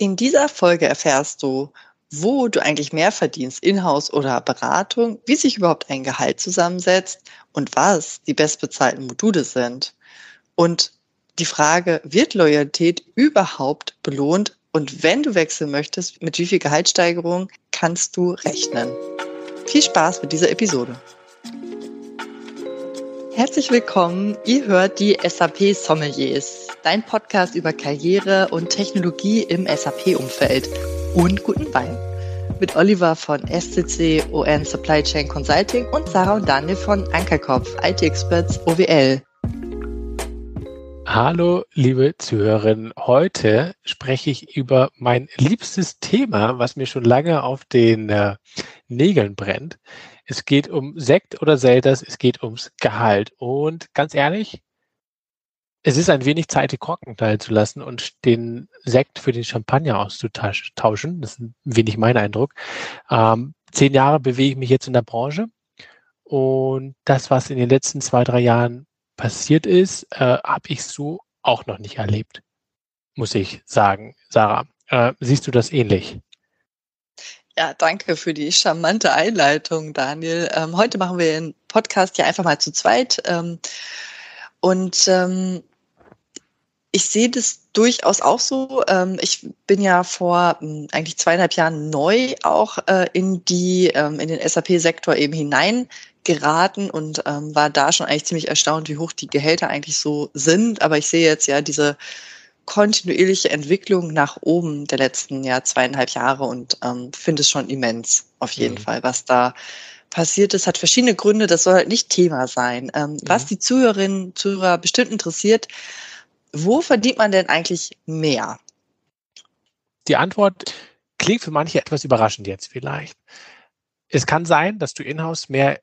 In dieser Folge erfährst du, wo du eigentlich mehr verdienst, Inhouse oder Beratung, wie sich überhaupt ein Gehalt zusammensetzt und was die bestbezahlten Module sind. Und die Frage, wird Loyalität überhaupt belohnt? Und wenn du wechseln möchtest, mit wie viel Gehaltssteigerung kannst du rechnen? Viel Spaß mit dieser Episode. Herzlich willkommen. Ihr hört die SAP Sommeliers, dein Podcast über Karriere und Technologie im SAP-Umfeld und guten Wein. Mit Oliver von SCC ON Supply Chain Consulting und Sarah und Daniel von Ankerkopf IT Experts OWL. Hallo, liebe Zuhörerinnen. Heute spreche ich über mein liebstes Thema, was mir schon lange auf den äh, Nägeln brennt. Es geht um Sekt oder Selters, es geht ums Gehalt. Und ganz ehrlich, es ist ein wenig Zeit, die Korken zu lassen und den Sekt für den Champagner auszutauschen. Das ist ein wenig mein Eindruck. Ähm, zehn Jahre bewege ich mich jetzt in der Branche. Und das, was in den letzten zwei, drei Jahren passiert ist, äh, habe ich so auch noch nicht erlebt, muss ich sagen. Sarah, äh, siehst du das ähnlich? Ja, danke für die charmante Einleitung, Daniel. Ähm, heute machen wir den Podcast ja einfach mal zu zweit. Ähm, und ähm, ich sehe das durchaus auch so. Ähm, ich bin ja vor hm, eigentlich zweieinhalb Jahren neu auch äh, in die ähm, in den SAP-Sektor eben hineingeraten und ähm, war da schon eigentlich ziemlich erstaunt, wie hoch die Gehälter eigentlich so sind. Aber ich sehe jetzt ja diese kontinuierliche Entwicklung nach oben der letzten ja, zweieinhalb Jahre und ähm, finde es schon immens, auf jeden mhm. Fall, was da passiert ist, hat verschiedene Gründe, das soll halt nicht Thema sein. Ähm, mhm. Was die Zuhörerinnen, Zuhörer bestimmt interessiert, wo verdient man denn eigentlich mehr? Die Antwort klingt für manche etwas überraschend jetzt vielleicht. Es kann sein, dass du in-house mehr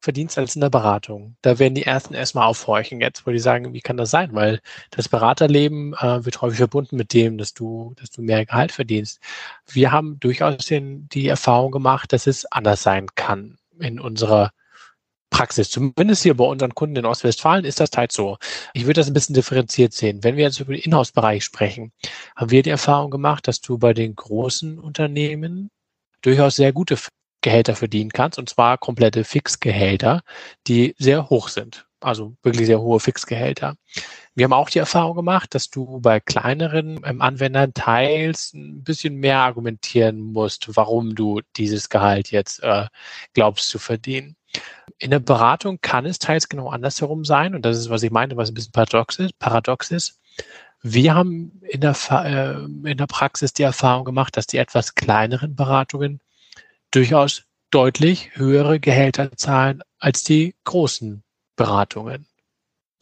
verdienst als in der Beratung. Da werden die ersten erstmal aufhorchen jetzt, wo die sagen, wie kann das sein? Weil das Beraterleben äh, wird häufig verbunden mit dem, dass du, dass du mehr Gehalt verdienst. Wir haben durchaus den, die Erfahrung gemacht, dass es anders sein kann in unserer Praxis. Zumindest hier bei unseren Kunden in Ostwestfalen ist das halt so. Ich würde das ein bisschen differenziert sehen. Wenn wir jetzt über den Inhouse-Bereich sprechen, haben wir die Erfahrung gemacht, dass du bei den großen Unternehmen durchaus sehr gute Gehälter verdienen kannst, und zwar komplette Fixgehälter, die sehr hoch sind. Also wirklich sehr hohe Fixgehälter. Wir haben auch die Erfahrung gemacht, dass du bei kleineren ähm, Anwendern teils ein bisschen mehr argumentieren musst, warum du dieses Gehalt jetzt äh, glaubst zu verdienen. In der Beratung kann es teils genau andersherum sein, und das ist, was ich meinte, was ein bisschen paradox ist. Paradox ist. Wir haben in der, äh, in der Praxis die Erfahrung gemacht, dass die etwas kleineren Beratungen durchaus deutlich höhere Gehälter zahlen als die großen Beratungen.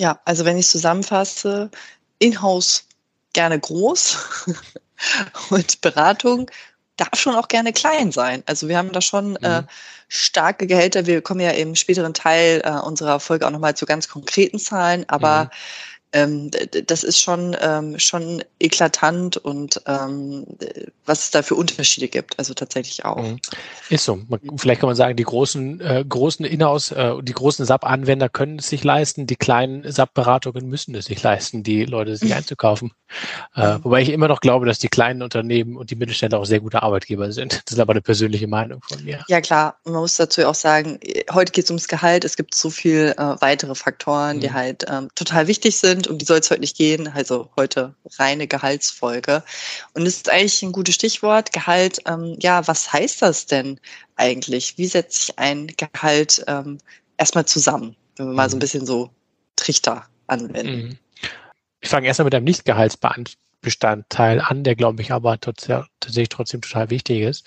Ja, also wenn ich zusammenfasse, Inhouse gerne groß und Beratung darf schon auch gerne klein sein. Also wir haben da schon äh, mhm. äh, starke Gehälter. Wir kommen ja im späteren Teil äh, unserer Folge auch nochmal zu ganz konkreten Zahlen, aber mhm ähm, das ist schon, ähm, schon eklatant und ähm, was es da für Unterschiede gibt, also tatsächlich auch. Mhm. Ist so. vielleicht kann man sagen, die großen, äh, großen Inhouse, äh, die großen SAP-Anwender können es sich leisten, die kleinen SAP-Beratungen müssen es sich leisten, die Leute sich einzukaufen. Äh, wobei ich immer noch glaube, dass die kleinen Unternehmen und die Mittelständler auch sehr gute Arbeitgeber sind. Das ist aber eine persönliche Meinung von mir. Ja klar, man muss dazu auch sagen, heute geht es ums Gehalt, es gibt so viel äh, weitere Faktoren, mhm. die halt ähm, total wichtig sind sind, um die soll es heute nicht gehen, also heute reine Gehaltsfolge. Und es ist eigentlich ein gutes Stichwort, Gehalt. Ähm, ja, was heißt das denn eigentlich? Wie setzt sich ein Gehalt ähm, erstmal zusammen, wenn wir mal so ein mhm. bisschen so Trichter anwenden? Mhm. Ich fange erstmal mit einem Nicht-Gehaltsbestandteil an, der glaube ich aber tatsächlich trotzdem total wichtig ist.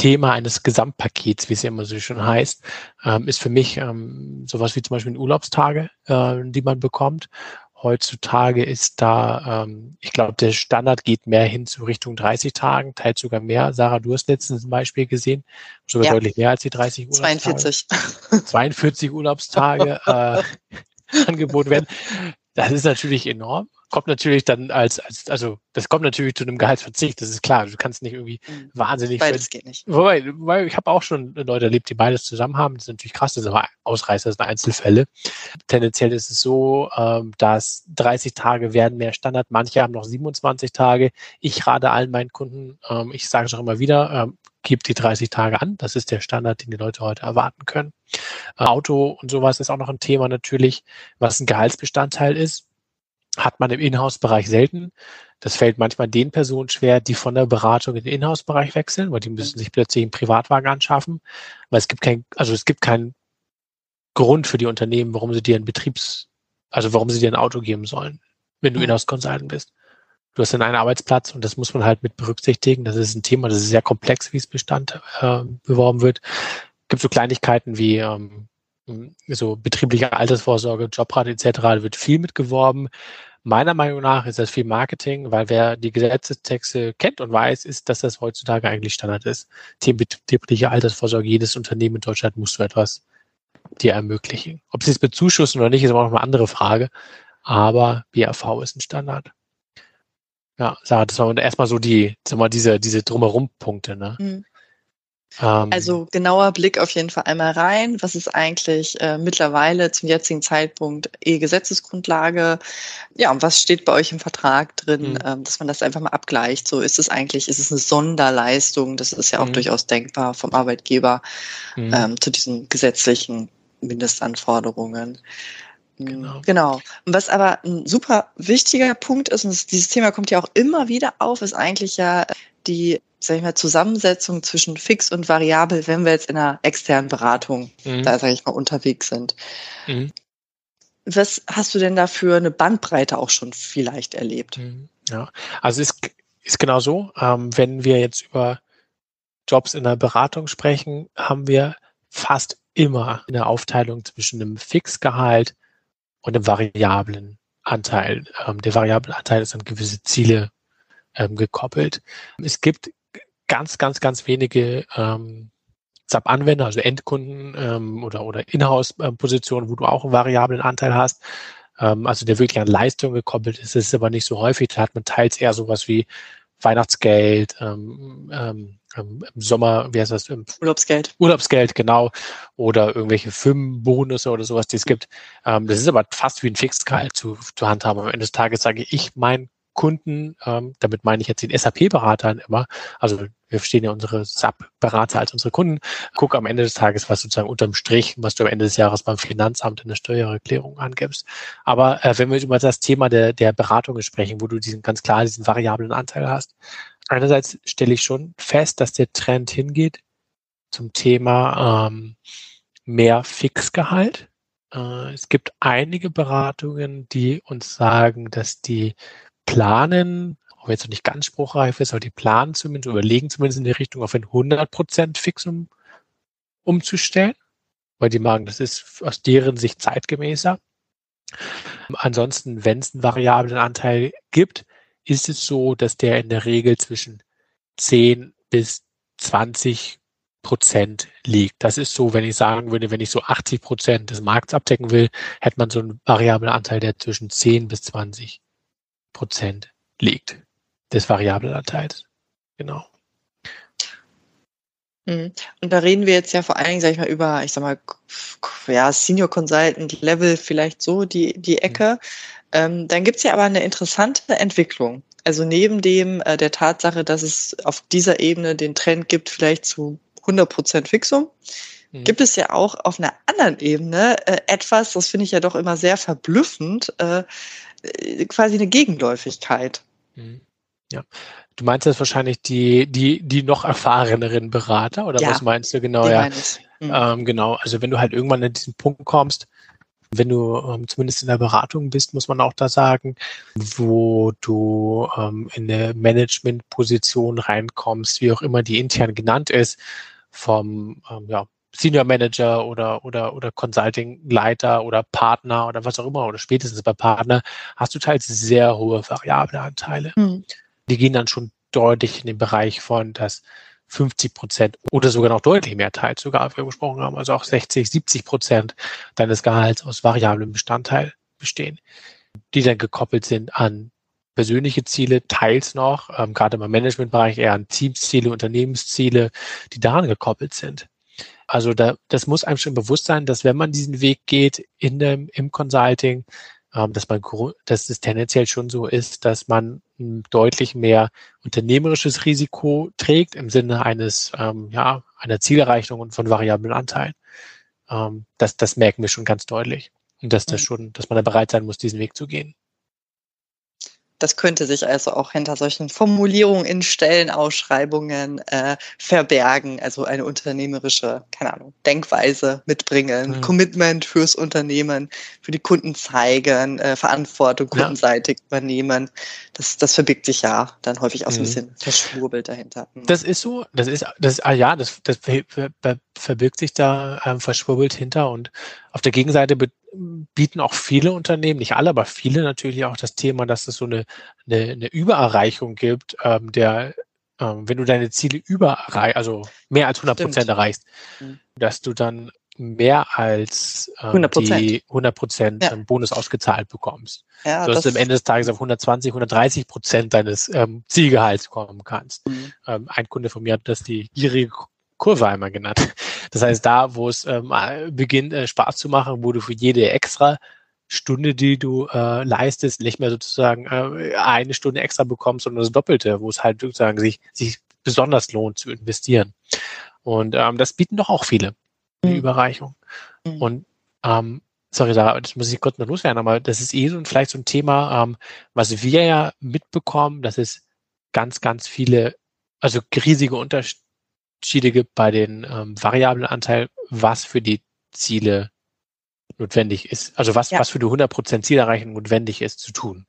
Thema eines Gesamtpakets, wie es ja immer so schön heißt, ähm, ist für mich ähm, sowas wie zum Beispiel Urlaubstage, äh, die man bekommt. Heutzutage ist da, ähm, ich glaube, der Standard geht mehr hin zu Richtung 30 Tagen, teils sogar mehr. Sarah, du hast letztens ein Beispiel gesehen, sogar ja. deutlich mehr als die 30 Urlaubstage. 42. 42 Urlaubstage äh, angeboten werden. Das ist natürlich enorm. Kommt natürlich dann als, als, also das kommt natürlich zu einem Gehaltsverzicht, das ist klar. Du kannst nicht irgendwie mhm. wahnsinnig. Beides geht nicht. Wobei, weil ich habe auch schon Leute erlebt, die beides zusammen haben. Das ist natürlich krass, das ist aber Ausreißer, das sind Einzelfälle. Tendenziell ist es so, ähm, dass 30 Tage werden mehr Standard, manche haben noch 27 Tage. Ich rate allen meinen Kunden, ähm, ich sage es auch immer wieder, ähm, gib die 30 Tage an. Das ist der Standard, den die Leute heute erwarten können. Auto und sowas ist auch noch ein Thema natürlich, was ein Gehaltsbestandteil ist hat man im Inhouse-Bereich selten. Das fällt manchmal den Personen schwer, die von der Beratung in den Inhouse-Bereich wechseln, weil die müssen sich plötzlich einen Privatwagen anschaffen, weil es gibt kein, also es gibt keinen Grund für die Unternehmen, warum sie dir ein Betriebs, also warum sie dir ein Auto geben sollen, wenn du Inhouse-Consultant bist. Du hast dann einen Arbeitsplatz und das muss man halt mit berücksichtigen. Das ist ein Thema, das ist sehr komplex, wie es Bestand äh, beworben wird. Es gibt so Kleinigkeiten wie ähm, so betriebliche Altersvorsorge, Jobrat etc. Wird viel mitgeworben. Meiner Meinung nach ist das viel Marketing, weil wer die Gesetzestexte kennt und weiß, ist, dass das heutzutage eigentlich Standard ist. Themen betriebliche Altersvorsorge, jedes Unternehmen in Deutschland muss so etwas dir ermöglichen. Ob sie es bezuschussen oder nicht, ist aber noch eine andere Frage. Aber BAV ist ein Standard. Ja, Sarah, das waren erstmal so die, sag mal, diese, diese Drumherum-Punkte, ne? Mhm. Ähm, also genauer Blick auf jeden Fall einmal rein. Was ist eigentlich äh, mittlerweile zum jetzigen Zeitpunkt E-Gesetzesgrundlage? Ja, und was steht bei euch im Vertrag drin, mhm. ähm, dass man das einfach mal abgleicht? So ist es eigentlich, ist es eine Sonderleistung? Das ist ja auch mhm. durchaus denkbar vom Arbeitgeber mhm. ähm, zu diesen gesetzlichen Mindestanforderungen. Mm, genau. genau. Und was aber ein super wichtiger Punkt ist, und dieses Thema kommt ja auch immer wieder auf, ist eigentlich ja die sag ich mal, Zusammensetzung zwischen fix und variabel, wenn wir jetzt in einer externen Beratung mhm. da, sage ich mal, unterwegs sind. Mhm. Was hast du denn da für eine Bandbreite auch schon vielleicht erlebt? Mhm. Ja, also es ist, ist genau so. Ähm, wenn wir jetzt über Jobs in der Beratung sprechen, haben wir fast immer eine Aufteilung zwischen einem Fixgehalt und einem variablen Anteil. Ähm, der variable Anteil ist an gewisse Ziele ähm, gekoppelt. Es gibt ganz, ganz, ganz wenige ähm, SAP-Anwender, also Endkunden ähm, oder, oder Inhouse-Positionen, wo du auch einen variablen Anteil hast. Ähm, also der wirklich an Leistung gekoppelt ist, das ist aber nicht so häufig. Da hat man teils eher sowas wie Weihnachtsgeld, ähm, ähm, im Sommer, wie heißt das? Urlaubsgeld. Urlaubsgeld, genau. Oder irgendwelche Firmenbonusse oder sowas, die es gibt. Ähm, das ist aber fast wie ein Fixgehalt zu, zu handhaben. Am Ende des Tages sage ich, mein Kunden, ähm, damit meine ich jetzt den SAP-Beratern immer, also wir verstehen ja unsere SAP-Berater als unsere Kunden, guck am Ende des Tages, was sozusagen unterm Strich, was du am Ende des Jahres beim Finanzamt in der Steuererklärung angibst. Aber äh, wenn wir über das Thema der, der Beratung sprechen, wo du diesen ganz klar diesen variablen Anteil hast, einerseits stelle ich schon fest, dass der Trend hingeht zum Thema ähm, mehr Fixgehalt. Äh, es gibt einige Beratungen, die uns sagen, dass die planen, auch wenn es noch nicht ganz spruchreif ist, aber die planen zumindest, überlegen zumindest in die Richtung auf ein 100% Fixum umzustellen, weil die sagen, das ist aus deren Sicht zeitgemäßer. Ansonsten, wenn es einen variablen Anteil gibt, ist es so, dass der in der Regel zwischen 10 bis 20 Prozent liegt. Das ist so, wenn ich sagen würde, wenn ich so 80 Prozent des Markts abdecken will, hätte man so einen variablen Anteil, der zwischen 10 bis 20 Prozent liegt des variablen Anteils. Genau. Mhm. Und da reden wir jetzt ja vor allen Dingen, sag ich mal, über, ich sag mal, ja, Senior Consultant Level vielleicht so die, die mhm. Ecke. Ähm, dann gibt's ja aber eine interessante Entwicklung. Also neben dem äh, der Tatsache, dass es auf dieser Ebene den Trend gibt, vielleicht zu 100 Prozent Fixum, mhm. gibt es ja auch auf einer anderen Ebene äh, etwas, das finde ich ja doch immer sehr verblüffend, äh, quasi eine Gegenläufigkeit. Mhm. Ja. Du meinst jetzt wahrscheinlich die, die, die noch erfahreneren Berater oder ja, was meinst du genau? Ja, mhm. ähm, genau. Also wenn du halt irgendwann an diesen Punkt kommst, wenn du ähm, zumindest in der Beratung bist, muss man auch da sagen, wo du ähm, in eine Managementposition reinkommst, wie auch immer die intern genannt ist, vom ähm, ja, Senior Manager oder, oder, oder Consulting-Leiter oder Partner oder was auch immer oder spätestens bei Partner hast du teils sehr hohe variable Anteile. Mhm. Die gehen dann schon deutlich in den Bereich von, dass 50 Prozent oder sogar noch deutlich mehr teils sogar, wie wir gesprochen haben, also auch 60, 70 Prozent deines Gehalts aus variablem Bestandteil bestehen. die dann gekoppelt sind an persönliche Ziele, teils noch, ähm, gerade im Managementbereich eher an Teamsziele, Unternehmensziele, die daran gekoppelt sind. Also da, das muss einem schon bewusst sein, dass wenn man diesen Weg geht in dem, im Consulting, ähm, dass man, dass es tendenziell schon so ist, dass man deutlich mehr unternehmerisches Risiko trägt im Sinne eines, ähm, ja, einer Zielerreichung und von variablen Anteilen. Ähm, das, das merken wir schon ganz deutlich. Und dass das mhm. schon, dass man da bereit sein muss, diesen Weg zu gehen. Das könnte sich also auch hinter solchen Formulierungen in Stellenausschreibungen äh, verbergen, also eine unternehmerische, keine Ahnung, Denkweise mitbringen, mhm. Commitment fürs Unternehmen, für die Kunden zeigen, äh, Verantwortung kundenseitig ja. übernehmen. Das, das verbirgt sich ja dann häufig auch so ein mhm. bisschen verschwurbelt dahinter. Mhm. Das ist so, das ist, das, ah ja, das, das verbirgt sich da ähm, verschwurbelt hinter und auf der Gegenseite bieten auch viele Unternehmen, nicht alle, aber viele natürlich auch das Thema, dass es so eine, eine, eine Übererreichung gibt, ähm, der, ähm, wenn du deine Ziele übererreichst, also mehr als 100 Prozent erreichst, mhm. dass du dann mehr als ähm, 100%. die 100 Prozent ja. Bonus ausgezahlt bekommst. Ja, so dass du am Ende des Tages auf 120, 130 Prozent deines ähm, Zielgehalts kommen kannst. Mhm. Ähm, ein Kunde von mir hat das die gierige Kurve einmal genannt. Das heißt, da, wo es ähm, beginnt, äh, Spaß zu machen, wo du für jede extra Stunde, die du äh, leistest, nicht mehr sozusagen äh, eine Stunde extra bekommst, sondern das Doppelte, wo es halt sozusagen sich, sich besonders lohnt zu investieren. Und ähm, das bieten doch auch viele, die mhm. Überreichung. Mhm. Und ähm, sorry, Sarah, das muss ich kurz noch loswerden, aber das ist eh so vielleicht so ein Thema, ähm, was wir ja mitbekommen, dass es ganz, ganz viele, also riesige Unterschiede Unterschiede gibt bei den ähm, variablen Anteil, was für die Ziele notwendig ist. Also was, ja. was für die 100% Zielerreichung notwendig ist zu tun.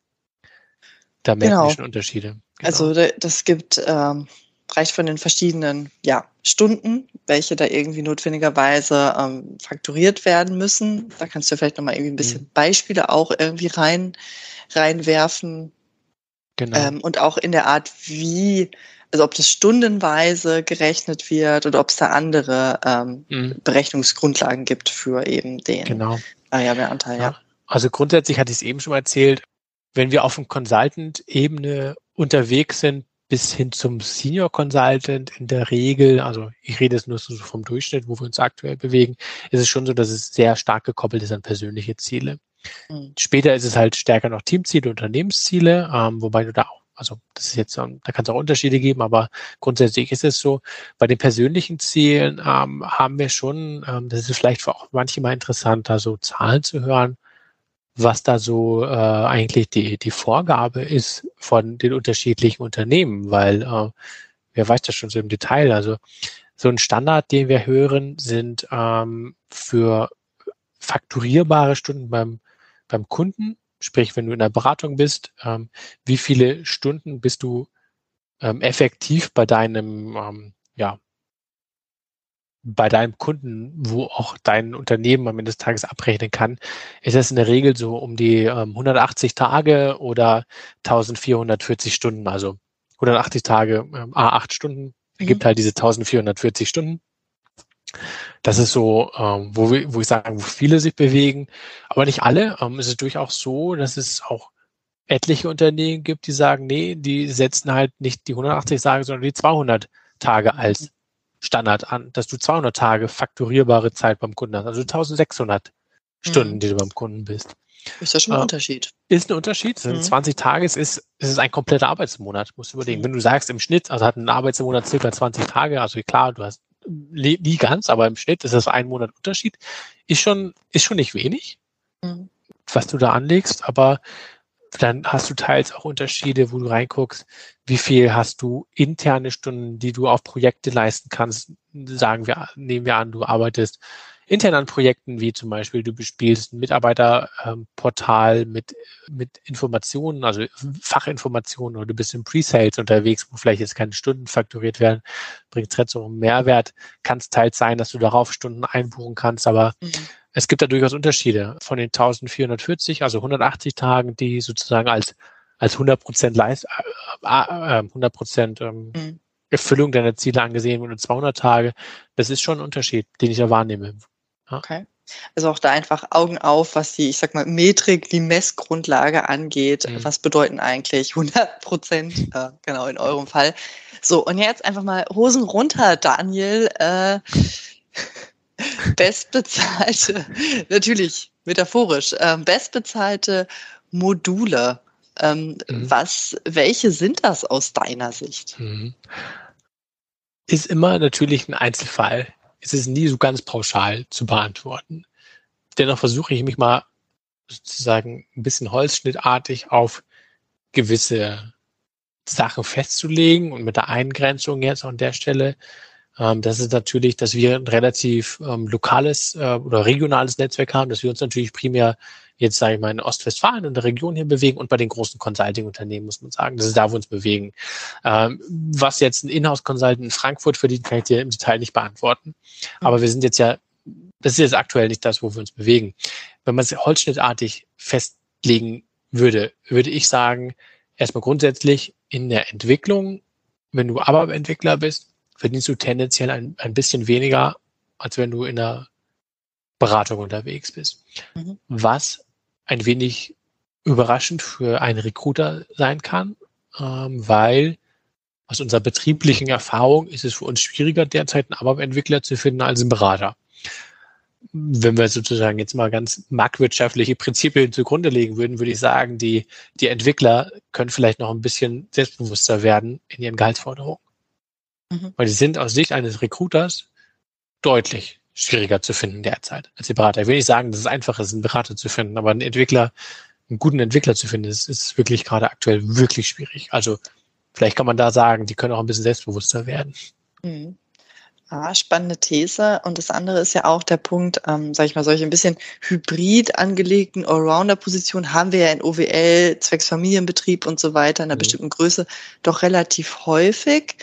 Da merken genau. wir schon Unterschiede. Genau. Also das gibt, ähm, reicht von den verschiedenen ja, Stunden, welche da irgendwie notwendigerweise ähm, fakturiert werden müssen. Da kannst du vielleicht nochmal irgendwie ein bisschen mhm. Beispiele auch irgendwie rein, reinwerfen. Genau. Ähm, und auch in der Art, wie also ob das stundenweise gerechnet wird oder ob es da andere ähm, mhm. Berechnungsgrundlagen gibt für eben den genau. Variablenanteil. Ja. Also grundsätzlich hatte ich es eben schon mal erzählt, wenn wir auf dem Consultant-Ebene unterwegs sind, bis hin zum Senior Consultant in der Regel, also ich rede jetzt nur so vom Durchschnitt, wo wir uns aktuell bewegen, ist es schon so, dass es sehr stark gekoppelt ist an persönliche Ziele. Mhm. Später ist es halt stärker noch Teamziele, Unternehmensziele, ähm, wobei du da auch also das ist jetzt, da kann es auch Unterschiede geben, aber grundsätzlich ist es so, bei den persönlichen Zielen ähm, haben wir schon, ähm, das ist vielleicht auch manche mal interessant, da so Zahlen zu hören, was da so äh, eigentlich die, die Vorgabe ist von den unterschiedlichen Unternehmen, weil äh, wer weiß das schon so im Detail. Also so ein Standard, den wir hören, sind ähm, für fakturierbare Stunden beim, beim Kunden Sprich, wenn du in der Beratung bist, ähm, wie viele Stunden bist du ähm, effektiv bei deinem, ähm, ja, bei deinem Kunden, wo auch dein Unternehmen am Ende des Tages abrechnen kann, ist es in der Regel so um die ähm, 180 Tage oder 1440 Stunden. Also 180 Tage, ähm, A8 Stunden, ergibt mhm. halt diese 1440 Stunden. Das ist so, ähm, wo, wir, wo ich sage, wo viele sich bewegen, aber nicht alle. Ähm, es ist durchaus so, dass es auch etliche Unternehmen gibt, die sagen, nee, die setzen halt nicht die 180 Tage, sondern die 200 Tage als Standard an, dass du 200 Tage fakturierbare Zeit beim Kunden hast, also 1600 Stunden, mhm. die du beim Kunden bist. Ist das schon ein äh, Unterschied? Ist ein Unterschied. Sind mhm. 20 Tage, es ist, es ist ein kompletter Arbeitsmonat, musst du überlegen. Mhm. Wenn du sagst, im Schnitt, also hat ein Arbeitsmonat circa 20 Tage, also klar, du hast nie ganz, aber im Schnitt ist das ein Monat Unterschied. Ist schon, ist schon nicht wenig, mhm. was du da anlegst, aber dann hast du teils auch Unterschiede, wo du reinguckst, wie viel hast du interne Stunden, die du auf Projekte leisten kannst. Sagen wir, nehmen wir an, du arbeitest intern an Projekten, wie zum Beispiel du bespielst ein Mitarbeiterportal mit, mit Informationen, also Fachinformationen oder du bist im Pre-Sales unterwegs, wo vielleicht jetzt keine Stunden fakturiert werden, bringt trotzdem einen Mehrwert. Kann es teils sein, dass du darauf Stunden einbuchen kannst, aber mhm. es gibt da durchaus Unterschiede von den 1440, also 180 Tagen, die sozusagen als als 100 Prozent Leist, äh, äh, 100 Prozent ähm, mhm. Erfüllung deiner Ziele angesehen und 200 Tage. Das ist schon ein Unterschied, den ich da wahrnehme. Okay. Also auch da einfach Augen auf, was die, ich sag mal, Metrik, die Messgrundlage angeht. Mhm. Was bedeuten eigentlich 100 Prozent, äh, genau in eurem Fall. So, und jetzt einfach mal Hosen runter, Daniel. Äh, bestbezahlte, natürlich metaphorisch, äh, bestbezahlte Module. Ähm, mhm. Was, welche sind das aus deiner Sicht? Mhm. Ist immer natürlich ein Einzelfall. Es ist nie so ganz pauschal zu beantworten. Dennoch versuche ich mich mal sozusagen ein bisschen holzschnittartig auf gewisse Sachen festzulegen und mit der Eingrenzung jetzt an der Stelle ähm, das ist natürlich, dass wir ein relativ ähm, lokales äh, oder regionales Netzwerk haben, dass wir uns natürlich primär jetzt, sage ich mal, in Ostwestfalen, in der Region hier bewegen und bei den großen Consulting-Unternehmen, muss man sagen. Das ist da, wo wir uns bewegen. Ähm, was jetzt ein Inhouse-Consultant in Frankfurt verdient, kann ich dir im Detail nicht beantworten. Aber wir sind jetzt ja, das ist jetzt aktuell nicht das, wo wir uns bewegen. Wenn man es holzschnittartig festlegen würde, würde ich sagen, erstmal grundsätzlich in der Entwicklung, wenn du ABAP-Entwickler bist, verdienst du tendenziell ein, ein bisschen weniger, als wenn du in der Beratung unterwegs bist. Mhm. Was ein wenig überraschend für einen Recruiter sein kann, ähm, weil aus unserer betrieblichen Erfahrung ist es für uns schwieriger, derzeit einen ABAP-Entwickler zu finden als einen Berater. Wenn wir sozusagen jetzt mal ganz marktwirtschaftliche Prinzipien zugrunde legen würden, würde ich sagen, die, die Entwickler können vielleicht noch ein bisschen selbstbewusster werden in ihren Gehaltsforderungen. Mhm. Weil die sind aus Sicht eines Recruiters deutlich schwieriger zu finden derzeit als die Berater. Ich will nicht sagen, dass es einfach ist, einen Berater zu finden, aber einen Entwickler, einen guten Entwickler zu finden, ist, ist wirklich gerade aktuell wirklich schwierig. Also vielleicht kann man da sagen, die können auch ein bisschen selbstbewusster werden. Mhm. Ah, spannende These. Und das andere ist ja auch der Punkt, ähm, sage ich mal, solche ein bisschen hybrid angelegten Allrounder-Positionen haben wir ja in OWL, zwecks Familienbetrieb und so weiter in einer mhm. bestimmten Größe doch relativ häufig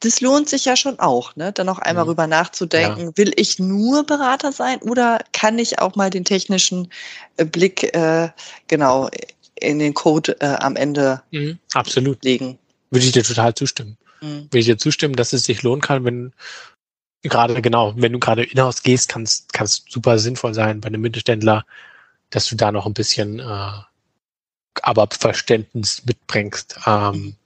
das lohnt sich ja schon auch, ne? Dann noch einmal mhm. rüber nachzudenken, ja. will ich nur Berater sein oder kann ich auch mal den technischen äh, Blick äh, genau in den Code äh, am Ende mhm. Absolut. legen? Würde ich dir total zustimmen. Mhm. Würde ich dir zustimmen, dass es sich lohnen kann, wenn gerade genau, wenn du gerade in-house gehst, kann es super sinnvoll sein bei einem Mittelständler, dass du da noch ein bisschen äh, aber Verständnis mitbringst. Ähm,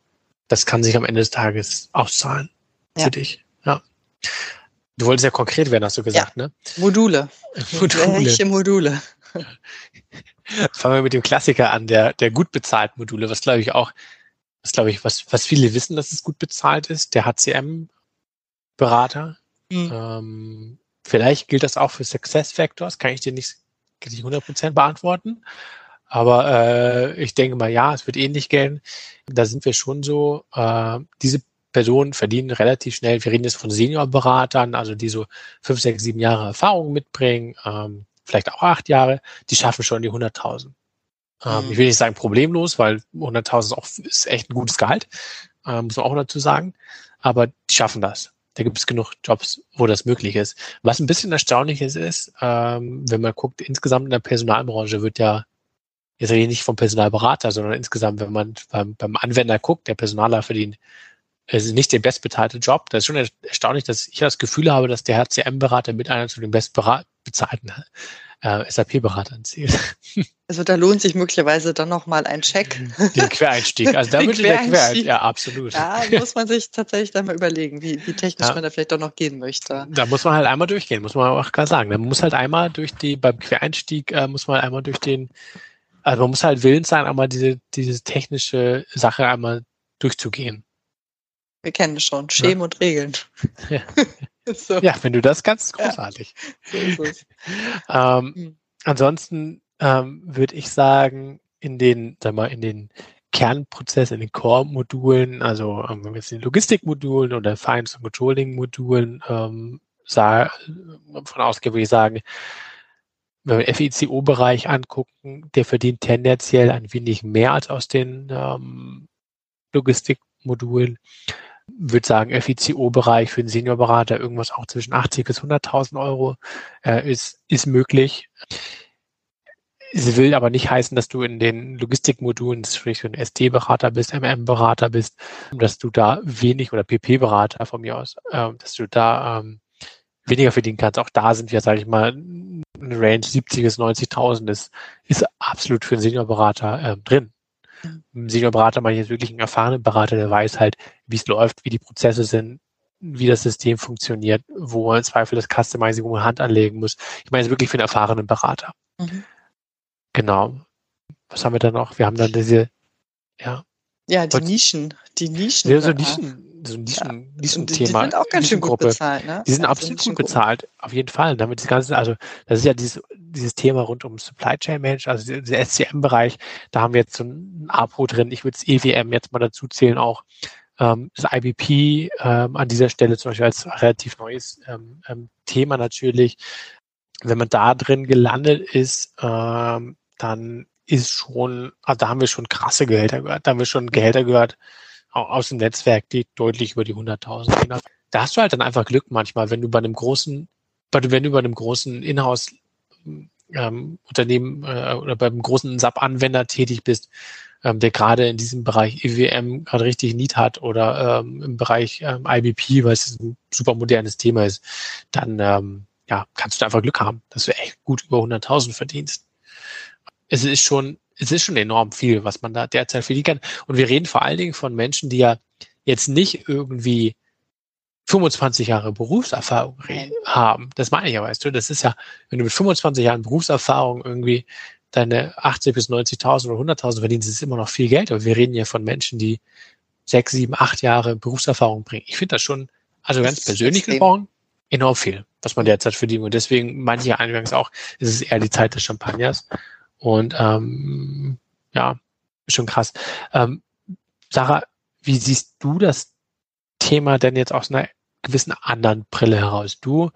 das kann sich am Ende des Tages auszahlen ja. für dich. Ja. Du wolltest ja konkret werden, hast du gesagt, ja. ne? Module. Module. Welche Module? Fangen wir mit dem Klassiker an, der, der gut bezahlt Module, was glaube ich auch, was glaube ich, was, was viele wissen, dass es gut bezahlt ist, der HCM-Berater. Mhm. Ähm, vielleicht gilt das auch für Success Factors, kann ich dir nicht, nicht 100% beantworten. Aber äh, ich denke mal, ja, es wird ähnlich gehen. Da sind wir schon so, äh, diese Personen verdienen relativ schnell, wir reden jetzt von Seniorberatern, also die so fünf, sechs, sieben Jahre Erfahrung mitbringen, ähm, vielleicht auch acht Jahre, die schaffen schon die 100.000. Ähm, mhm. Ich will nicht sagen problemlos, weil 100.000 ist, auch, ist echt ein gutes Gehalt, äh, muss man auch dazu sagen, aber die schaffen das. Da gibt es genug Jobs, wo das möglich ist. Was ein bisschen erstaunlich ist, ist, ähm, wenn man guckt, insgesamt in der Personalbranche wird ja jetzt rede ich nicht vom Personalberater, sondern insgesamt, wenn man beim, beim Anwender guckt, der Personaler verdient also nicht den bestbezahlte Job. Das ist schon erstaunlich, dass ich das Gefühl habe, dass der HCM-Berater mit einer zu den bestbezahlten äh, SAP-Beratern zählt. Also da lohnt sich möglicherweise dann nochmal ein Check. Den Quereinstieg. Also da würde der Quereinstieg, ja, absolut. Da muss man sich tatsächlich dann mal überlegen, wie, wie technisch ja. man da vielleicht doch noch gehen möchte. Da muss man halt einmal durchgehen, muss man auch klar sagen. Da muss halt einmal durch die, beim Quereinstieg äh, muss man einmal durch den also man muss halt willens sein, einmal diese, diese technische Sache einmal durchzugehen. Wir kennen es schon, Schemen ja. und Regeln. Ja. so. ja. wenn du das kannst, großartig. Ja, so ähm, mhm. Ansonsten ähm, würde ich sagen, in den, sag mal, in den Kernprozess, in den Core-Modulen, also ähm, wenn wir jetzt in den Logistik-Modulen oder Finance- und Controlling-Modulen ähm, von ausgehen, würde ich sagen, wenn wir FICO-Bereich angucken, der verdient tendenziell ein wenig mehr als aus den ähm, Logistikmodulen. Würde sagen, FICO-Bereich für den Seniorberater irgendwas auch zwischen 80 bis 100.000 Euro äh, ist, ist möglich. Es will aber nicht heißen, dass du in den Logistikmodulen, sprich ein SD-Berater bist, MM-Berater bist, dass du da wenig oder PP-Berater von mir aus, äh, dass du da ähm, weniger verdienen kannst. Auch da sind wir, sage ich mal, eine Range 70 bis 90.000 ist, ist absolut für einen Seniorberater äh, drin. Ein Seniorberater meine ich jetzt wirklich einen erfahrenen Berater, der weiß halt, wie es läuft, wie die Prozesse sind, wie das System funktioniert, wo man im Zweifel das Customizing, man Hand anlegen muss. Ich meine es wirklich für einen erfahrenen Berater. Mhm. Genau. Was haben wir da noch? Wir haben dann diese, ja. Ja, die Nischen, die Nischen. Ja, so Nischen, so Nischen, ja. Nischen Die sind auch ganz schön gut bezahlt, ne? Die sind also absolut gut bezahlt, auf jeden Fall. Damit das ganze, also das ist ja dieses, dieses Thema rund um Supply Chain Management, also der SCM-Bereich, da haben wir jetzt so ein APO drin. Ich würde es EWM jetzt mal dazu zählen auch. Ähm, das IBP ähm, an dieser Stelle zum Beispiel als relativ neues ähm, ähm, Thema natürlich. Wenn man da drin gelandet ist, ähm, dann ist schon, also da haben wir schon krasse Gehälter gehört. Da haben wir schon Gehälter gehört, aus dem Netzwerk, die deutlich über die 100.000 gehen. Da hast du halt dann einfach Glück manchmal, wenn du bei einem großen, wenn du bei einem großen Inhouse ähm, Unternehmen äh, oder beim großen SAP-Anwender tätig bist, ähm, der gerade in diesem Bereich EWM gerade richtig Need hat oder ähm, im Bereich ähm, IBP, weil es ein super modernes Thema ist, dann ähm, ja, kannst du einfach Glück haben, dass du echt gut über 100.000 verdienst. Es ist schon es ist schon enorm viel, was man da derzeit verdienen kann. Und wir reden vor allen Dingen von Menschen, die ja jetzt nicht irgendwie 25 Jahre Berufserfahrung haben. Das meine ich ja, weißt du. Das ist ja, wenn du mit 25 Jahren Berufserfahrung irgendwie deine 80 bis 90.000 oder 100.000 verdienst, ist es immer noch viel Geld. Aber wir reden ja von Menschen, die sechs, sieben, acht Jahre Berufserfahrung bringen. Ich finde das schon, also ganz persönlich gesprochen, enorm viel, was man derzeit verdient. Und deswegen manche eingangs auch, ist es eher die Zeit des Champagners. Und ähm, ja, schon krass. Ähm, Sarah, wie siehst du das Thema denn jetzt aus einer gewissen anderen Brille heraus? Du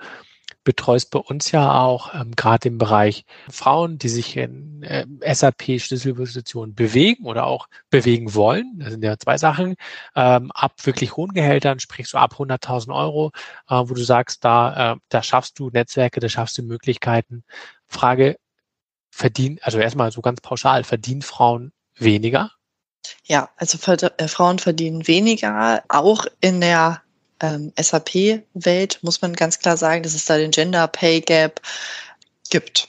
betreust bei uns ja auch ähm, gerade im Bereich Frauen, die sich in äh, SAP-Schlüsselpositionen bewegen oder auch bewegen wollen. Das sind ja zwei Sachen. Ähm, ab wirklich hohen Gehältern, sprich so ab 100.000 Euro, äh, wo du sagst, da, äh, da schaffst du Netzwerke, da schaffst du Möglichkeiten. Frage, verdienen, also erstmal so ganz pauschal, verdienen Frauen weniger? Ja, also äh, Frauen verdienen weniger, auch in der ähm, SAP-Welt muss man ganz klar sagen, dass es da den Gender Pay Gap gibt.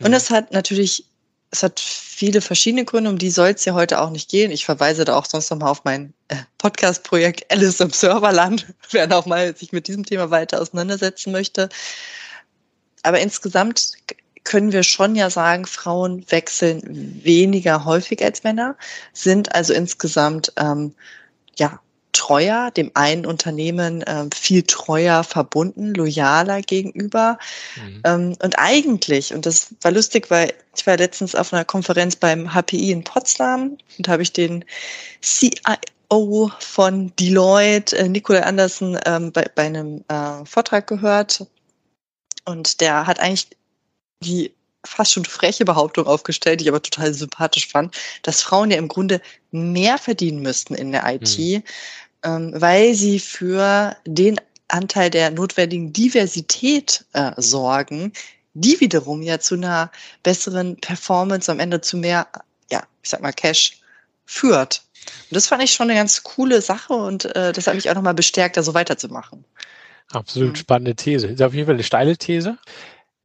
Und es hat natürlich, es hat viele verschiedene Gründe, um die soll es ja heute auch nicht gehen. Ich verweise da auch sonst nochmal auf mein äh, Podcast-Projekt Alice im Serverland, wer noch mal sich mit diesem Thema weiter auseinandersetzen möchte. Aber insgesamt können wir schon ja sagen, Frauen wechseln weniger häufig als Männer, sind also insgesamt ähm, ja treuer, dem einen Unternehmen äh, viel treuer verbunden, loyaler gegenüber. Mhm. Ähm, und eigentlich, und das war lustig, weil ich war letztens auf einer Konferenz beim HPI in Potsdam und habe ich den CIO von Deloitte, äh, Nikolai Andersen, ähm, bei, bei einem äh, Vortrag gehört. Und der hat eigentlich die fast schon freche Behauptung aufgestellt, die ich aber total sympathisch fand, dass Frauen ja im Grunde mehr verdienen müssten in der IT, mhm. ähm, weil sie für den Anteil der notwendigen Diversität äh, sorgen, die wiederum ja zu einer besseren Performance am Ende zu mehr, ja, ich sag mal, Cash führt. Und das fand ich schon eine ganz coole Sache und äh, das hat mich auch nochmal bestärkt, da so weiterzumachen. Absolut mhm. spannende These. Ist auf jeden Fall eine steile These.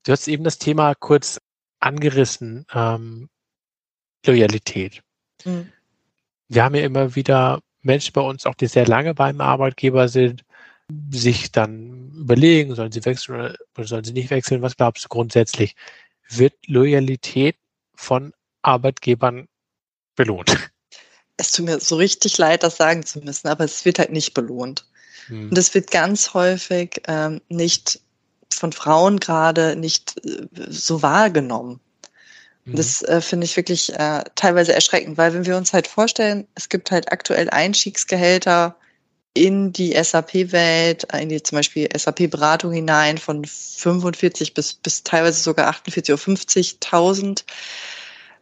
Du hast eben das Thema kurz angerissen, ähm, Loyalität. Mhm. Wir haben ja immer wieder Menschen bei uns, auch die sehr lange beim Arbeitgeber sind, sich dann überlegen, sollen sie wechseln oder sollen sie nicht wechseln? Was glaubst du grundsätzlich? Wird Loyalität von Arbeitgebern belohnt? Es tut mir so richtig leid, das sagen zu müssen, aber es wird halt nicht belohnt. Hm. Und es wird ganz häufig ähm, nicht von Frauen gerade nicht äh, so wahrgenommen. Mhm. Das äh, finde ich wirklich äh, teilweise erschreckend, weil wenn wir uns halt vorstellen, es gibt halt aktuell Einstiegsgehälter in die SAP-Welt, äh, in die zum Beispiel SAP-Beratung hinein von 45 bis, bis teilweise sogar 48 oder 50.000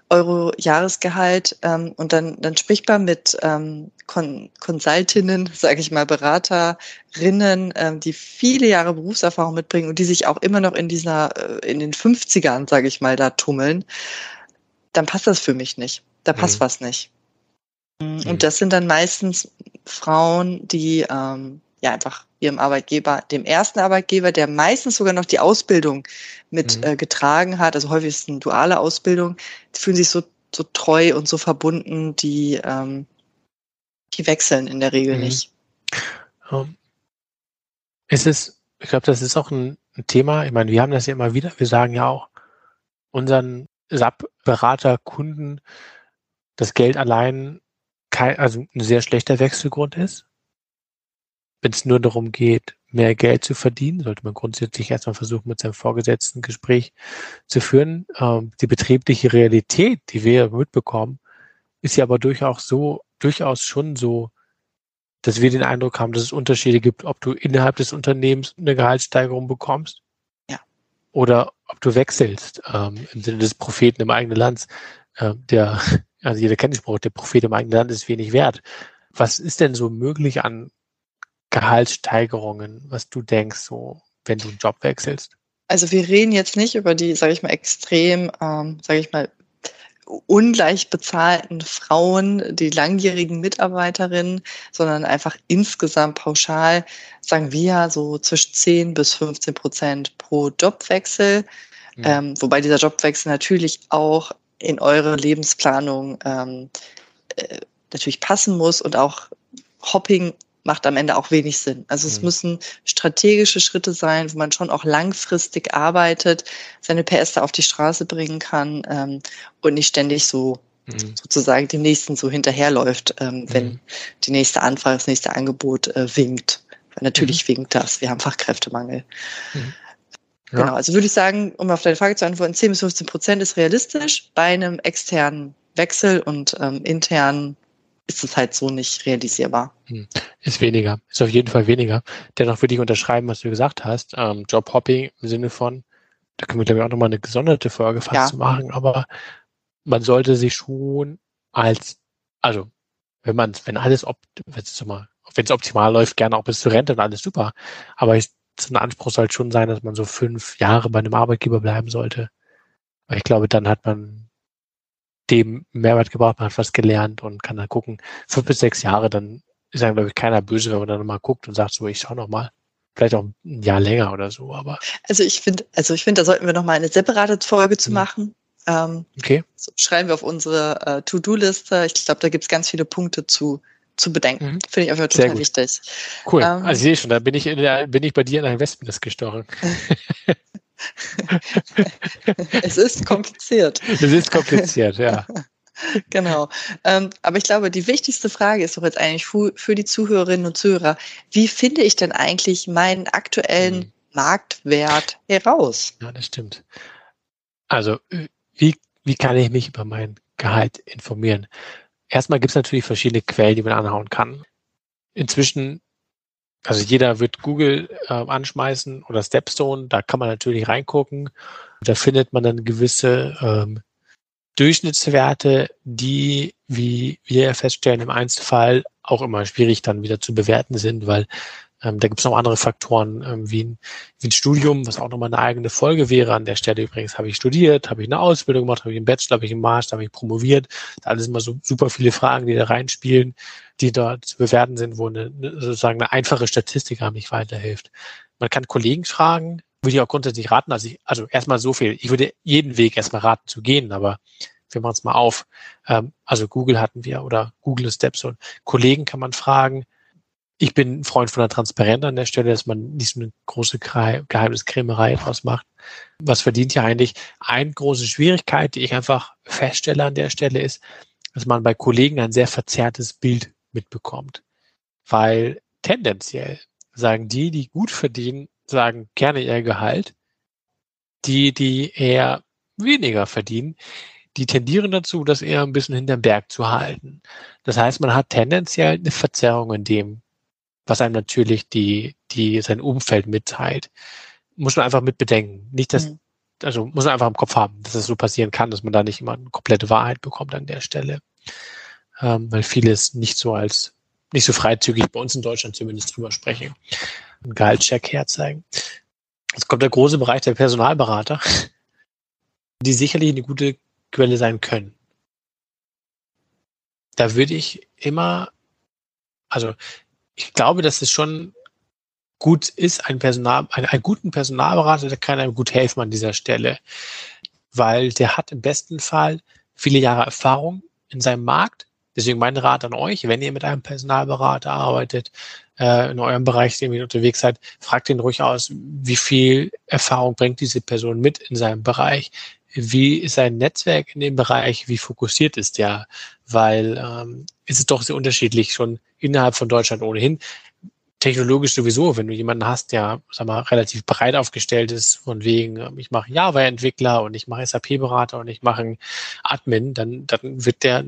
Euro Jahresgehalt ähm, und dann, dann spricht man mit ähm, Kon Consultinnen, sage ich mal, Beraterinnen, ähm, die viele Jahre Berufserfahrung mitbringen und die sich auch immer noch in dieser, äh, in den 50ern, sage ich mal, da tummeln, dann passt das für mich nicht. Da passt mhm. was nicht. Mhm. Und das sind dann meistens Frauen, die ähm, ja einfach ihrem Arbeitgeber, dem ersten Arbeitgeber, der meistens sogar noch die Ausbildung mit mhm. äh, getragen hat, also häufig ist es eine duale Ausbildung, die fühlen sich so, so treu und so verbunden, die, ähm, die wechseln in der Regel mhm. nicht. Um, es ist, ich glaube, das ist auch ein, ein Thema, ich meine, wir haben das ja immer wieder, wir sagen ja auch unseren SAP-Berater, Kunden, dass Geld allein kein, also ein sehr schlechter Wechselgrund ist. Wenn es nur darum geht, mehr Geld zu verdienen, sollte man grundsätzlich erstmal versuchen, mit seinem Vorgesetzten ein Gespräch zu führen. Ähm, die betriebliche Realität, die wir mitbekommen, ist ja aber durchaus so, durchaus schon so, dass wir den Eindruck haben, dass es Unterschiede gibt, ob du innerhalb des Unternehmens eine Gehaltssteigerung bekommst. Ja. Oder ob du wechselst, ähm, im Sinne des Propheten im eigenen Land, äh, der also jeder kennt den Spruch, der Prophet im eigenen Land ist wenig wert. Was ist denn so möglich an Gehaltssteigerungen, was du denkst, so, wenn du einen Job wechselst? Also wir reden jetzt nicht über die, sage ich mal, extrem, ähm, sage ich mal, ungleich bezahlten Frauen, die langjährigen Mitarbeiterinnen, sondern einfach insgesamt pauschal, sagen wir so zwischen 10 bis 15 Prozent pro Jobwechsel. Mhm. Ähm, wobei dieser Jobwechsel natürlich auch in eure Lebensplanung ähm, äh, natürlich passen muss und auch Hopping macht am Ende auch wenig Sinn. Also es mhm. müssen strategische Schritte sein, wo man schon auch langfristig arbeitet, seine PS da auf die Straße bringen kann ähm, und nicht ständig so mhm. sozusagen dem nächsten so hinterherläuft, ähm, wenn mhm. die nächste Anfrage, das nächste Angebot äh, winkt. Weil natürlich mhm. winkt das. Wir haben Fachkräftemangel. Mhm. Ja. Genau, also würde ich sagen, um auf deine Frage zu antworten, 10 bis 15 Prozent ist realistisch bei einem externen Wechsel und ähm, intern ist es halt so nicht realisierbar. Hm. Ist weniger, ist auf jeden Fall weniger. Dennoch würde ich unterschreiben, was du gesagt hast. Ähm, Jobhopping im Sinne von, da können wir glaube ich auch nochmal eine gesonderte Folge fast ja. machen, aber man sollte sich schon als, also wenn man, wenn alles, ob, wenn es optimal läuft, gerne auch bis zur Rente und alles super. Aber ich so ein Anspruch sollte schon sein, dass man so fünf Jahre bei einem Arbeitgeber bleiben sollte. Weil ich glaube, dann hat man dem Mehrwert gebracht, man hat was gelernt und kann dann gucken. Fünf bis sechs Jahre, dann ist dann, glaube ich, keiner böse, wenn man dann mal guckt und sagt, so, ich schau noch mal. Vielleicht auch ein Jahr länger oder so, aber. Also ich finde, also ich finde, da sollten wir noch mal eine separate Folge zu mhm. machen. Ähm, okay. So schreiben wir auf unsere äh, To-Do-Liste. Ich glaube, da gibt es ganz viele Punkte zu, zu bedenken. Mhm. Finde ich einfach total wichtig. Cool. Ähm, also ich sehe schon, da bin ich, in der, bin ich bei dir in ein Wespennest gestochen. es ist kompliziert. Es ist kompliziert, ja. Genau. Ähm, aber ich glaube, die wichtigste Frage ist doch jetzt eigentlich für, für die Zuhörerinnen und Zuhörer, wie finde ich denn eigentlich meinen aktuellen mhm. Marktwert heraus? Ja, das stimmt. Also, wie, wie kann ich mich über mein Gehalt informieren? Erstmal gibt es natürlich verschiedene Quellen, die man anhauen kann. Inzwischen, also jeder wird Google äh, anschmeißen oder Stepstone, da kann man natürlich reingucken. Da findet man dann gewisse ähm, Durchschnittswerte, die, wie wir feststellen, im Einzelfall auch immer schwierig dann wieder zu bewerten sind, weil ähm, da gibt es noch andere Faktoren ähm, wie, ein, wie ein Studium, was auch nochmal eine eigene Folge wäre. An der Stelle übrigens habe ich studiert, habe ich eine Ausbildung gemacht, habe ich einen Bachelor, habe ich einen Master, habe ich promoviert. Da sind immer so super viele Fragen, die da reinspielen, die dort zu bewerten sind, wo eine, sozusagen eine einfache Statistik einem nicht weiterhilft. Man kann Kollegen fragen, würde ich auch grundsätzlich raten, also ich, also erstmal so viel. Ich würde jeden Weg erstmal raten zu gehen, aber wir machen es mal auf. Ähm, also Google hatten wir oder Google Steps und Kollegen kann man fragen, ich bin ein Freund von der Transparenz an der Stelle, dass man nicht so eine große Geheimniskrämerei draus macht. Was verdient ja eigentlich? Eine große Schwierigkeit, die ich einfach feststelle an der Stelle ist, dass man bei Kollegen ein sehr verzerrtes Bild mitbekommt. Weil tendenziell sagen die, die gut verdienen, sagen gerne ihr Gehalt. Die, die eher weniger verdienen, die tendieren dazu, das eher ein bisschen hinterm Berg zu halten. Das heißt, man hat tendenziell eine Verzerrung in dem, was einem natürlich die, die sein Umfeld mitteilt. Muss man einfach mit bedenken. Nicht, dass, mhm. also muss man einfach im Kopf haben, dass es das so passieren kann, dass man da nicht immer eine komplette Wahrheit bekommt an der Stelle. Ähm, weil vieles nicht so als, nicht so freizügig bei uns in Deutschland zumindest drüber sprechen. Einen Gehaltscheck herzeigen. Jetzt kommt der große Bereich der Personalberater, die sicherlich eine gute Quelle sein können. Da würde ich immer, also ich glaube, dass es schon gut ist, ein Personal, ein, einen guten Personalberater, der kann einem gut helfen an dieser Stelle, weil der hat im besten Fall viele Jahre Erfahrung in seinem Markt. Deswegen mein Rat an euch, wenn ihr mit einem Personalberater arbeitet, äh, in eurem Bereich irgendwie unterwegs seid, fragt ihn ruhig aus, wie viel Erfahrung bringt diese Person mit in seinem Bereich, wie ist sein Netzwerk in dem Bereich, wie fokussiert ist der, weil ähm, ist es doch sehr unterschiedlich schon innerhalb von Deutschland ohnehin. Technologisch sowieso, wenn du jemanden hast, der sag mal, relativ breit aufgestellt ist, von wegen, ähm, ich mache Java-Entwickler und ich mache SAP-Berater und ich mache einen Admin, dann, dann wird der,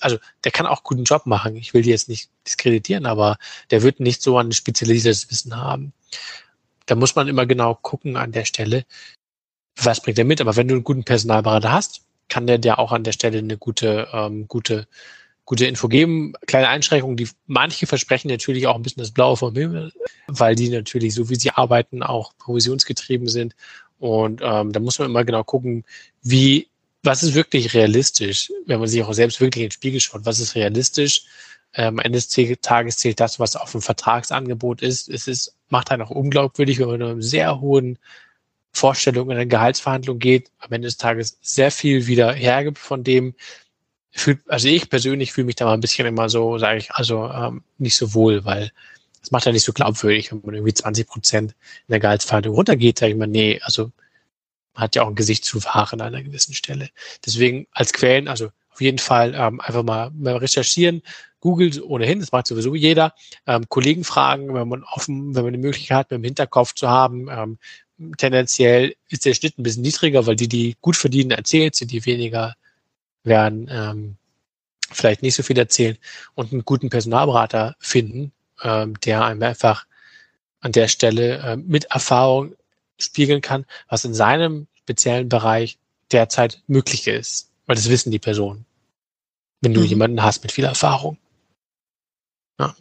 also der kann auch guten Job machen. Ich will die jetzt nicht diskreditieren, aber der wird nicht so ein spezialisiertes Wissen haben. Da muss man immer genau gucken an der Stelle, was bringt er mit? Aber wenn du einen guten Personalberater hast, kann der dir auch an der Stelle eine gute, ähm, gute, gute Info geben. Kleine Einschränkungen, die manche versprechen natürlich auch ein bisschen das Blaue vom Himmel, weil die natürlich, so wie sie arbeiten, auch provisionsgetrieben sind. Und ähm, da muss man immer genau gucken, wie, was ist wirklich realistisch, wenn man sich auch selbst wirklich in den Spiegel schaut, was ist realistisch? Ähm, am Ende des Tages zählt das, was auf dem Vertragsangebot ist. Es ist, macht einen auch unglaubwürdig, wenn man in einem sehr hohen Vorstellung in eine Gehaltsverhandlung geht, am Ende des Tages sehr viel wieder hergibt von dem, fühlt, also ich persönlich fühle mich da mal ein bisschen immer so, sage ich, also ähm, nicht so wohl, weil das macht ja nicht so glaubwürdig, wenn man irgendwie 20 Prozent in der Gehaltsverhandlung runtergeht, sage ich mal, nee, also man hat ja auch ein Gesicht zu wahren an einer gewissen Stelle. Deswegen als Quellen, also auf jeden Fall ähm, einfach mal, mal recherchieren, Google ohnehin, das macht sowieso jeder, ähm, Kollegen fragen, wenn man offen, wenn man die Möglichkeit hat, mit dem Hinterkopf zu haben, ähm, tendenziell ist der Schnitt ein bisschen niedriger, weil die, die gut verdienen, erzählt sind, die weniger werden ähm, vielleicht nicht so viel erzählen und einen guten Personalberater finden, ähm, der einem einfach an der Stelle äh, mit Erfahrung spiegeln kann, was in seinem speziellen Bereich derzeit möglich ist. Weil das wissen die Personen. Wenn du mhm. jemanden hast mit viel Erfahrung. Ja.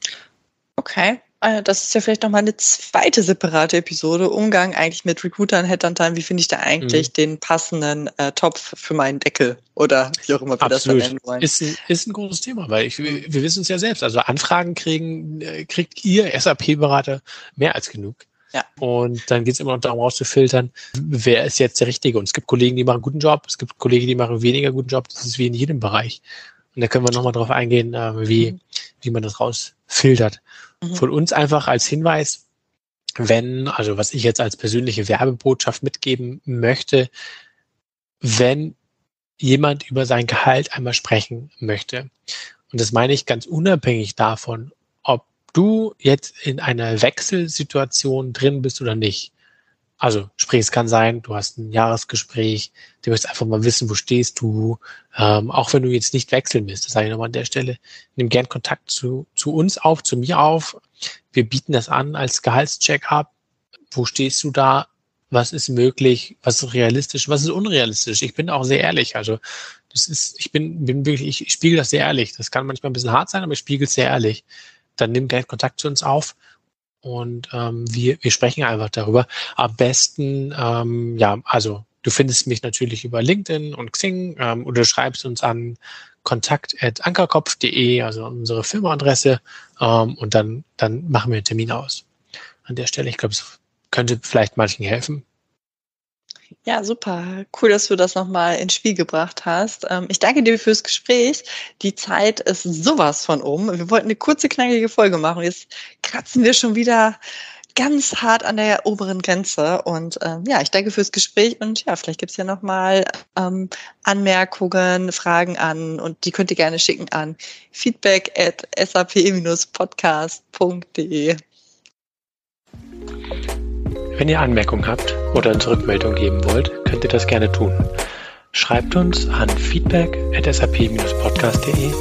Okay. Ah das ist ja vielleicht nochmal eine zweite separate Episode. Umgang eigentlich mit Recruitern, Headhuntern. Wie finde ich da eigentlich mhm. den passenden äh, Topf für meinen Deckel? Oder wie auch immer wir Absolut. das nennen wollen. Ist ein, ist ein großes Thema, weil ich, wir wissen es ja selbst. Also Anfragen kriegen, äh, kriegt ihr SAP-Berater mehr als genug. Ja. Und dann geht es immer noch darum, rauszufiltern, wer ist jetzt der Richtige. Und es gibt Kollegen, die machen einen guten Job, es gibt Kollegen, die machen weniger guten Job. Das ist wie in jedem Bereich. Und da können wir nochmal drauf eingehen, äh, wie, mhm. Wie man das rausfiltert. Mhm. Von uns einfach als Hinweis, wenn, also was ich jetzt als persönliche Werbebotschaft mitgeben möchte, wenn jemand über sein Gehalt einmal sprechen möchte. Und das meine ich ganz unabhängig davon, ob du jetzt in einer Wechselsituation drin bist oder nicht. Also sprich, es kann sein, du hast ein Jahresgespräch, du willst einfach mal wissen, wo stehst du, ähm, auch wenn du jetzt nicht wechseln willst, das sage ich nochmal an der Stelle, nimm gern Kontakt zu, zu uns auf, zu mir auf. Wir bieten das an als Gehaltscheck-up. Wo stehst du da? Was ist möglich? Was ist realistisch? Was ist unrealistisch? Ich bin auch sehr ehrlich. Also das ist, ich bin, bin wirklich, ich, ich spiegel das sehr ehrlich. Das kann manchmal ein bisschen hart sein, aber ich spiegel es sehr ehrlich. Dann nimm gern Kontakt zu uns auf und ähm, wir, wir sprechen einfach darüber. Am besten, ähm, ja, also du findest mich natürlich über LinkedIn und Xing ähm, oder schreibst uns an kontakt.ankerkopf.de, also unsere Firmaadresse, ähm, und dann, dann machen wir einen Termin aus. An der Stelle, ich glaube, es könnte vielleicht manchen helfen. Ja, super. Cool, dass du das nochmal ins Spiel gebracht hast. Ähm, ich danke dir fürs Gespräch. Die Zeit ist sowas von um. Wir wollten eine kurze, knackige Folge machen. Jetzt kratzen wir schon wieder ganz hart an der oberen Grenze. Und ähm, ja, ich danke fürs Gespräch und ja, vielleicht gibt's ja nochmal ähm, Anmerkungen, Fragen an und die könnt ihr gerne schicken an feedback at sap-podcast.de. Wenn ihr Anmerkungen habt oder eine Rückmeldung geben wollt, könnt ihr das gerne tun. Schreibt uns an feedback at sap-podcast.de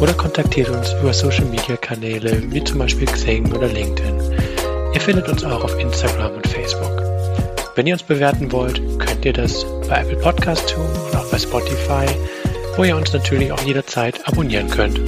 oder kontaktiert uns über Social Media Kanäle wie zum Beispiel Xing oder LinkedIn. Ihr findet uns auch auf Instagram und Facebook. Wenn ihr uns bewerten wollt, könnt ihr das bei Apple Podcast tun und auch bei Spotify, wo ihr uns natürlich auch jederzeit abonnieren könnt.